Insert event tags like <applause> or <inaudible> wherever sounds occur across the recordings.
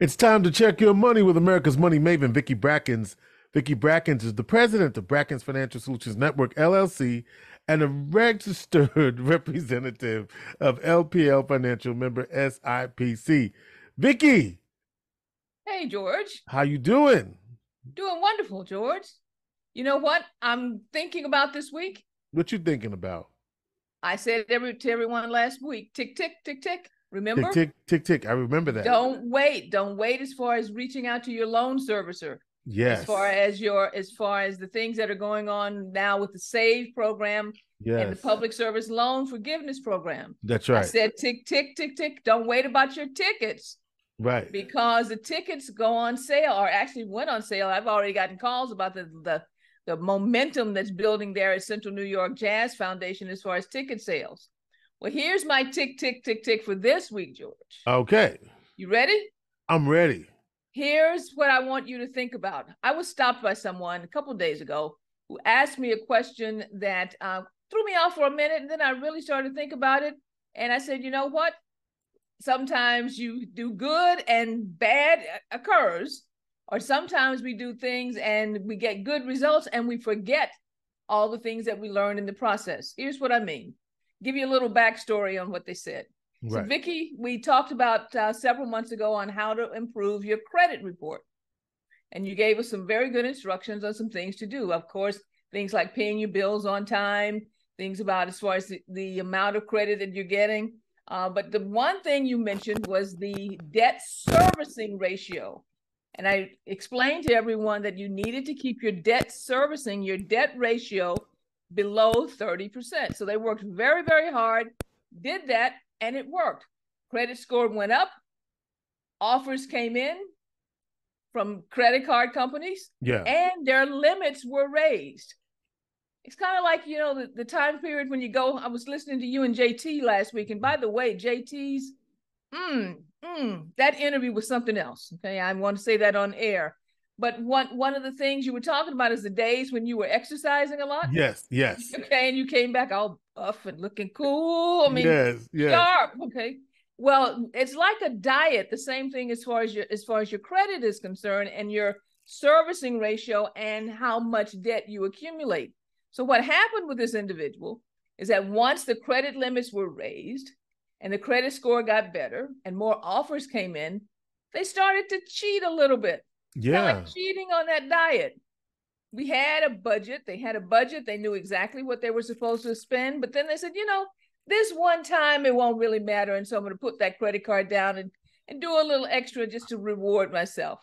It's time to check your money with America's money maven, Vicki Brackens. Vicki Brackens is the president of Brackens Financial Solutions Network, LLC, and a registered <laughs> representative of LPL Financial member SIPC. Vicki. Hey, George. How you doing? Doing wonderful, George. You know what I'm thinking about this week? What you thinking about? I said every to everyone last week, tick, tick, tick, tick. Remember? Tick, tick, tick, tick. I remember that. Don't wait. Don't wait as far as reaching out to your loan servicer. Yes. As far as your as far as the things that are going on now with the SAVE program yes. and the public service loan forgiveness program. That's right. I said tick, tick, tick, tick. Don't wait about your tickets. Right. Because the tickets go on sale or actually went on sale. I've already gotten calls about the the the momentum that's building there at Central New York Jazz Foundation as far as ticket sales. Well, here's my tick, tick, tick, tick for this week, George. Okay. You ready? I'm ready. Here's what I want you to think about. I was stopped by someone a couple days ago who asked me a question that uh, threw me off for a minute, and then I really started to think about it. And I said, you know what? Sometimes you do good and bad occurs, or sometimes we do things and we get good results and we forget all the things that we learned in the process. Here's what I mean give you a little backstory on what they said. Right. So, Vicki, we talked about uh, several months ago on how to improve your credit report. And you gave us some very good instructions on some things to do. Of course, things like paying your bills on time, things about as far as the, the amount of credit that you're getting. Uh, but the one thing you mentioned was the debt servicing ratio. And I explained to everyone that you needed to keep your debt servicing, your debt ratio below 30%. So they worked very, very hard, did that, and it worked. Credit score went up, offers came in from credit card companies, yeah, and their limits were raised. It's kind of like, you know, the, the time period when you go. I was listening to you and JT last week. And by the way, JT's, mm, mm, that interview was something else. Okay. I want to say that on air. But one one of the things you were talking about is the days when you were exercising a lot. Yes, yes. <laughs> Okay, and you came back all buff and looking cool. I mean, yes, yes. sharp. Okay. Well, it's like a diet. The same thing as far as your as far as your credit is concerned, and your servicing ratio and how much debt you accumulate. So what happened with this individual is that once the credit limits were raised and the credit score got better and more offers came in, they started to cheat a little bit. Yeah. Like cheating on that diet. We had a budget. They had a budget. They knew exactly what they were supposed to spend. But then they said, you know, this one time it won't really matter. And so I'm going to put that credit card down and, and do a little extra just to reward myself.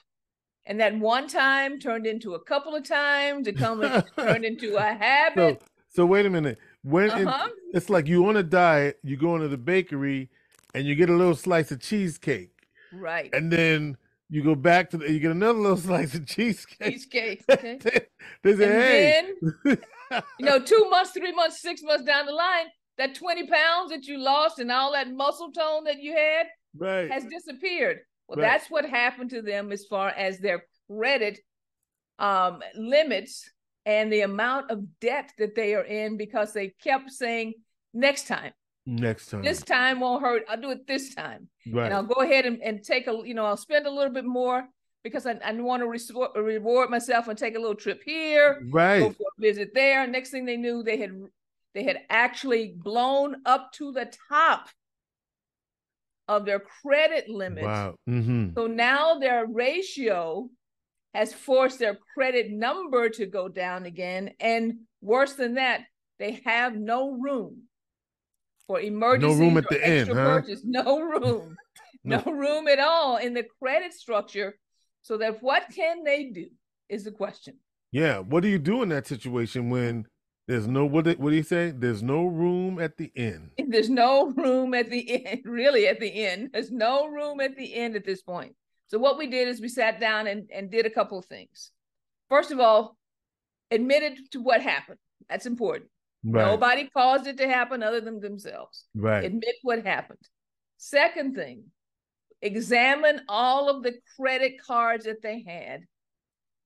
And that one time turned into a couple of times. It come <laughs> turned into a habit. So, so wait a minute. When uh-huh. it, it's like you on a diet, you go into the bakery and you get a little slice of cheesecake. Right. And then you go back to the, you get another little <laughs> slice of cheesecake. Cheesecake. <laughs> Okay. they, say, hey. Then, <laughs> you know, two months, three months, six months down the line, that 20 pounds that you lost and all that muscle tone that you had right. has disappeared. Well, right. that's what happened to them as far as their credit um, limits and the amount of debt that they are in because they kept saying next time next time. This time won't hurt. I'll do it this time. Right. And I'll go ahead and, and take a, you know, I'll spend a little bit more because I, I want to reward, reward myself and take a little trip here. Right. Go for a visit there. Next thing they knew, they had they had actually blown up to the top of their credit limit. Wow. Mm-hmm. So now their ratio has forced their credit number to go down again. And worse than that, they have no room for emergency. No room at the end, huh? Purchase. No room. <laughs> no. no room at all in the credit structure. So that what can they do is the question. Yeah. What do you do in that situation when there's no what? Do, what do you say? There's no room at the end. <laughs> There's no room at the end. <laughs> Really, at the end, there's no room at the end at this point. So what we did is we sat down and, and did a couple of things. First of all, admitted to what happened. That's important. Right. Nobody caused it to happen other than themselves. Right. Admit what happened. Second thing, examine all of the credit cards that they had.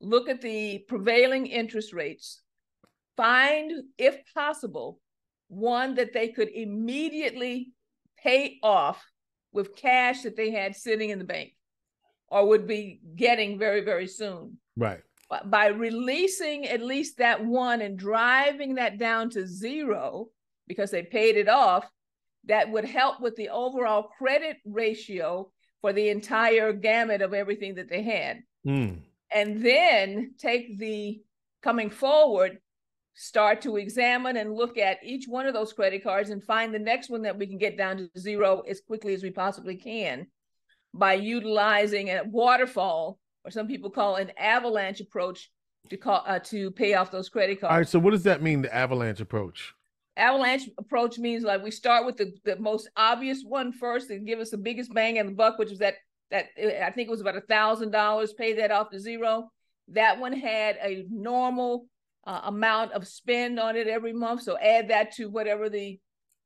Look at the prevailing interest rates. Find, if possible, one that they could immediately pay off with cash that they had sitting in the bank or would be getting very, very soon. Right. By releasing at least that one and driving that down to zero because they paid it off, that would help with the overall credit ratio for the entire gamut of everything that they had. Mm. And then take the coming forward, start to examine and look at each one of those credit cards and find the next one that we can get down to zero as quickly as we possibly can by utilizing a waterfall or some people call an avalanche approach to call uh, to pay off those credit cards. All right. So what does that mean? The avalanche approach. Avalanche approach means like we start with the, the most obvious one first and give us the biggest bang in the buck, which was that that I think it was about a thousand dollars. Pay that off to zero. That one had a normal uh, amount of spend on it every month. So add that to whatever the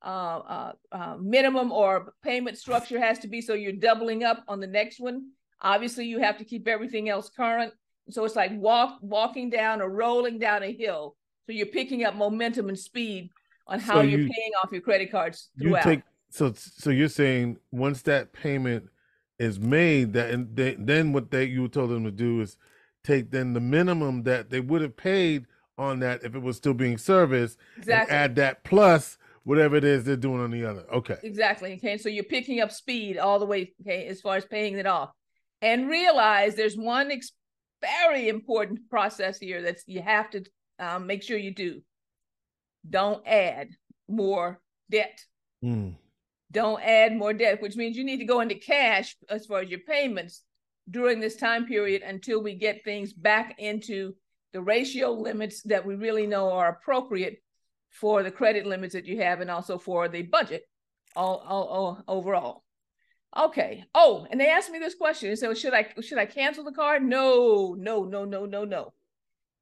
uh, uh, uh, minimum or payment structure has to be. So you're doubling up on the next one. Obviously, you have to keep everything else current. So it's like walk walking down or rolling down a hill. So you're picking up momentum and speed on how so you're you, paying off your credit cards throughout. You take, so so you're saying once that payment is made, that and they, then what they you told them to do is take then the minimum that they would have paid on that if it was still being serviced exactly. and add that plus whatever it is they're doing on the other. Okay. Exactly. Okay. So you're picking up speed all the way, okay, as far as paying it off. And realize there's one ex- very important process here that you have to um, make sure you do. Don't add more debt. Mm. Don't add more debt, which means you need to go into cash as far as your payments during this time period until we get things back into the ratio limits that we really know are appropriate for the credit limits that you have and also for the budget all, all, all overall. Okay. Oh, and they asked me this question. So should I should I cancel the card? No, no, no, no, no, no.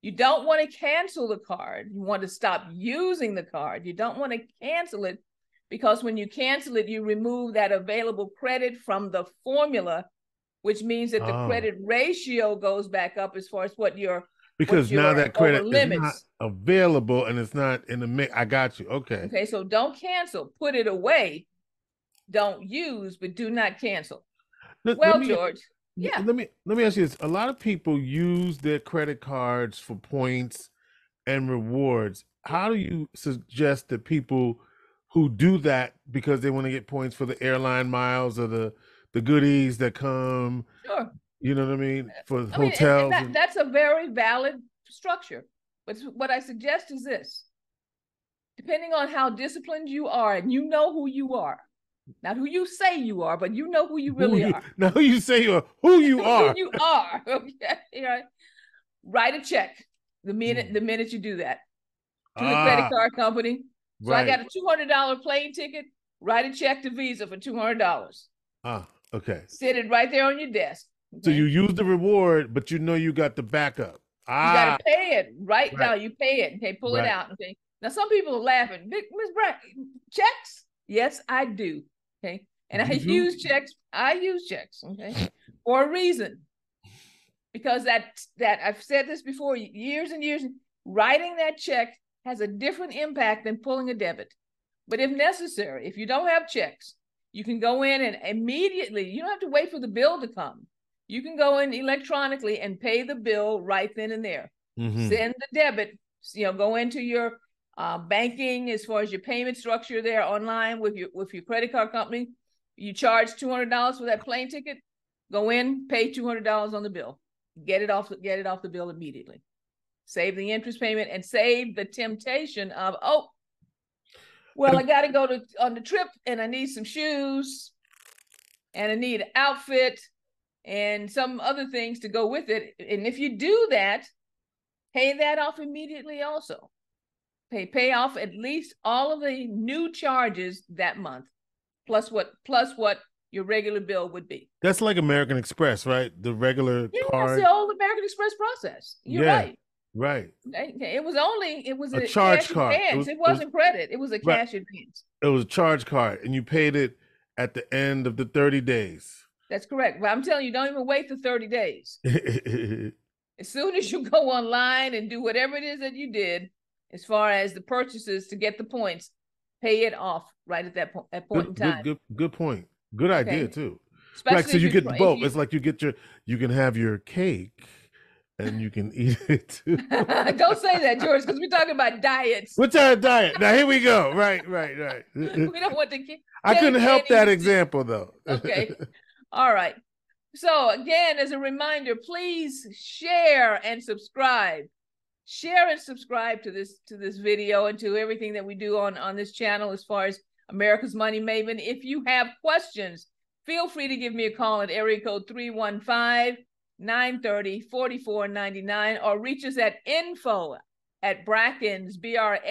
You don't want to cancel the card. You want to stop using the card. You don't want to cancel it because when you cancel it, you remove that available credit from the formula, which means that the oh. credit ratio goes back up as far as what your because now that credit is not available and it's not in the mix. I got you. Okay. Okay. So don't cancel. Put it away. Don't use, but do not cancel. Let, well, let me, George. Yeah. Let me let me ask you this. A lot of people use their credit cards for points and rewards. How do you suggest that people who do that because they want to get points for the airline miles or the the goodies that come sure. You know what I mean? Uh, for I hotels. Mean, that, that's a very valid structure. But what I suggest is this depending on how disciplined you are, and you know who you are, not who you say you are, but you know who you really who you, are. <laughs> Now, who you say you are, who you are. <laughs> who you are. Okay. Right? Write a check the minute mm. the minute you do that to the credit ah. card company. So right. I got a two hundred dollar plane ticket. Write a check to Visa for two hundred dollars. Ah, okay. Sit it right there on your desk. So you use the reward, but you know you got the backup. Ah. You gotta pay it right, right. now. You pay it. Okay, pull right. it out. Okay. Now some people are laughing. Miss Brad, checks? Yes, I do. Okay. And I use checks. I use checks. Okay. For a reason. Because that that I've said this before years and years. Writing that check has a different impact than pulling a debit. But if necessary, if you don't have checks, you can go in and immediately, you don't have to wait for the bill to come. You can go in electronically and pay the bill right then and there. Mm-hmm. Send the debit, you know, go into your uh, banking as far as your payment structure there online with your with your credit card company. You charge two hundred dollars for that plane ticket. Go in, pay two hundred dollars on the bill. Get it off. Get it off the bill immediately. Save the interest payment and save the temptation of oh, well, I got to go to on the trip and I need some shoes and I need an outfit and some other things to go with it. And if you do that, pay that off immediately also. Pay pay off at least all of the new charges that month, plus what plus what your regular bill would be. That's like American Express, right? The regular yeah, card. That's the old American Express process. You're yeah, right. Right. It was only it was a, a charge card. It, was, it credit. It was a cash right. advance. It was a charge card, and you paid it at the end of the 30 days. That's correct. But I'm telling you, don't even wait for 30 days. <laughs> as soon as you go online and do whatever it is that you did, as far as the purchases to get the points, pay it off right at that point, at point good, in time. Good, good, good point. Good idea too. Especially like so you get both. you- It's like you get your you can have your cake and you can <laughs> eat it too. <laughs> Don't say that, George, because we're talking about diets. What's our diet? Now here we go. Right, right, right. <laughs> we don't want to get I couldn't help that example though. Okay. All right. So again, as a reminder, please share and subscribe. Share and subscribe to this to this video and to everything that we do on on this channel as far as America's Money Maven. If you have questions, feel free to give me a call at area code 315-930-4499 or reach us at info at Brackens, B-R-A-C-K-E-N-S,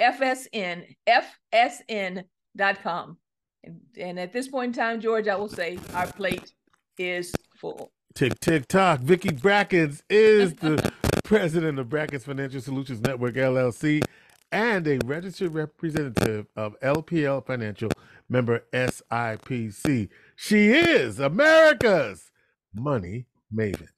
F-S-N, F-S-N dot com. And, and at this point in time, George, I will say our plate is full. Tick tick tock. Vicki Brackens is the president of Brackens Financial Solutions Network LLC and a registered representative of LPL Financial member SIPC. She is America's money maven.